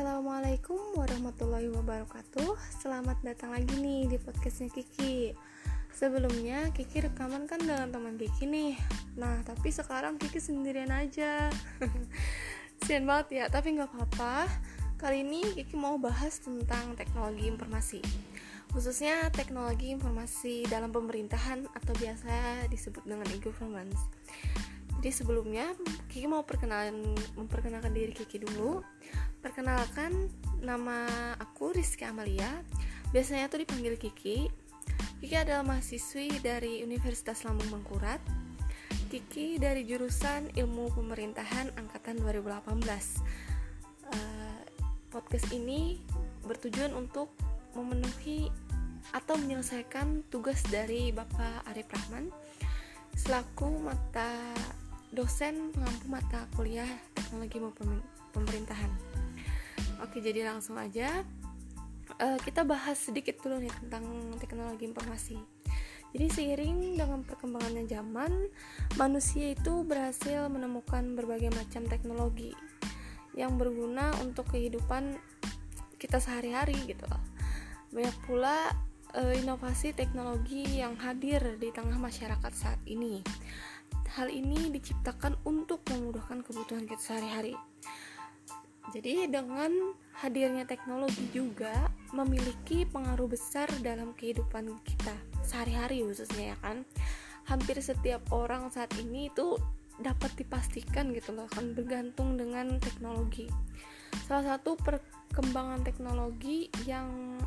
Assalamualaikum warahmatullahi wabarakatuh. Selamat datang lagi nih di podcastnya Kiki. Sebelumnya Kiki rekaman kan dengan teman Kiki nih. Nah tapi sekarang Kiki sendirian aja. Sian banget ya tapi nggak apa-apa. Kali ini Kiki mau bahas tentang teknologi informasi. Khususnya teknologi informasi dalam pemerintahan Atau biasa disebut dengan e-governance. Jadi sebelumnya Kiki mau perkenalan memperkenalkan diri Kiki dulu. Perkenalkan nama aku Rizky Amalia. Biasanya tuh dipanggil Kiki. Kiki adalah mahasiswi dari Universitas Lambung Mangkurat. Kiki dari jurusan Ilmu Pemerintahan angkatan 2018. Uh, eh, podcast ini bertujuan untuk memenuhi atau menyelesaikan tugas dari Bapak Arif Rahman selaku mata dosen pengampu mata kuliah teknologi pemerintahan. Oke, jadi langsung aja uh, kita bahas sedikit dulu nih tentang teknologi informasi. Jadi seiring dengan perkembangannya zaman, manusia itu berhasil menemukan berbagai macam teknologi yang berguna untuk kehidupan kita sehari-hari gitu. Banyak pula uh, inovasi teknologi yang hadir di tengah masyarakat saat ini hal ini diciptakan untuk memudahkan kebutuhan kita sehari-hari. Jadi dengan hadirnya teknologi juga memiliki pengaruh besar dalam kehidupan kita sehari-hari khususnya ya kan. Hampir setiap orang saat ini itu dapat dipastikan gitu loh akan bergantung dengan teknologi. Salah satu perkembangan teknologi yang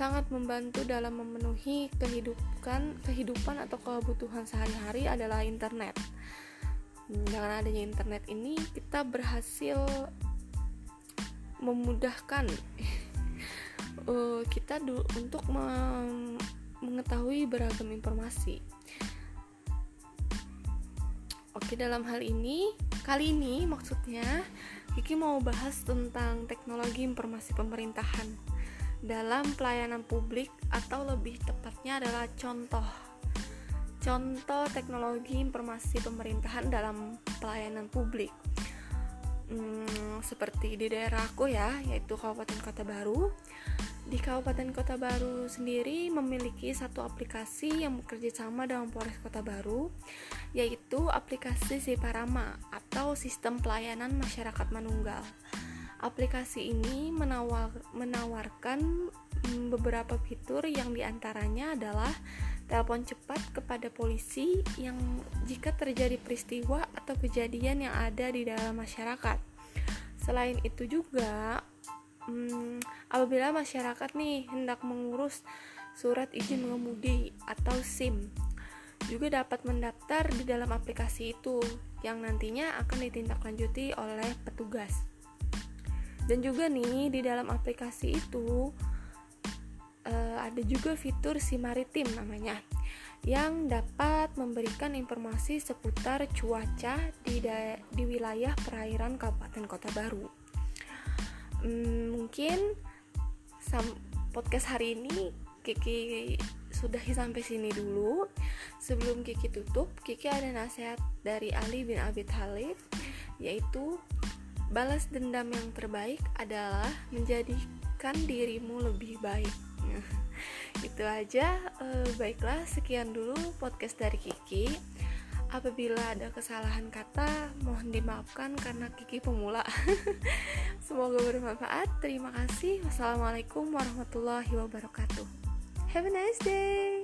sangat membantu dalam memenuhi kehidupan kehidupan atau kebutuhan sehari-hari adalah internet. Dengan adanya internet ini kita berhasil memudahkan uh, kita untuk mengetahui beragam informasi. Oke, dalam hal ini, kali ini maksudnya Kiki mau bahas tentang teknologi informasi pemerintahan dalam pelayanan publik atau lebih tepatnya adalah contoh. Contoh teknologi informasi pemerintahan dalam pelayanan publik. Hmm, seperti di daerahku ya yaitu Kabupaten Kota Baru. Di Kabupaten Kota Baru sendiri memiliki satu aplikasi yang bekerja sama dengan Polres Kota Baru yaitu aplikasi Siparama atau Sistem Pelayanan Masyarakat Manunggal Aplikasi ini menawar, menawarkan mm, beberapa fitur yang di antaranya adalah telepon cepat kepada polisi yang jika terjadi peristiwa atau kejadian yang ada di dalam masyarakat. Selain itu juga, hmm, apabila masyarakat nih hendak mengurus surat izin mengemudi atau SIM, juga dapat mendaftar di dalam aplikasi itu yang nantinya akan ditindaklanjuti oleh petugas dan juga nih di dalam aplikasi itu uh, ada juga fitur si maritim namanya yang dapat memberikan informasi seputar cuaca di di wilayah perairan Kabupaten Kota Baru. Hmm, mungkin podcast hari ini Kiki sudah sampai sini dulu. Sebelum Kiki tutup, Kiki ada nasihat dari Ali bin Abi Thalib yaitu Balas dendam yang terbaik adalah menjadikan dirimu lebih baik. itu aja. E, baiklah, sekian dulu podcast dari Kiki. Apabila ada kesalahan kata, mohon dimaafkan karena Kiki pemula. Semoga bermanfaat. Terima kasih. Wassalamualaikum warahmatullahi wabarakatuh. Have a nice day.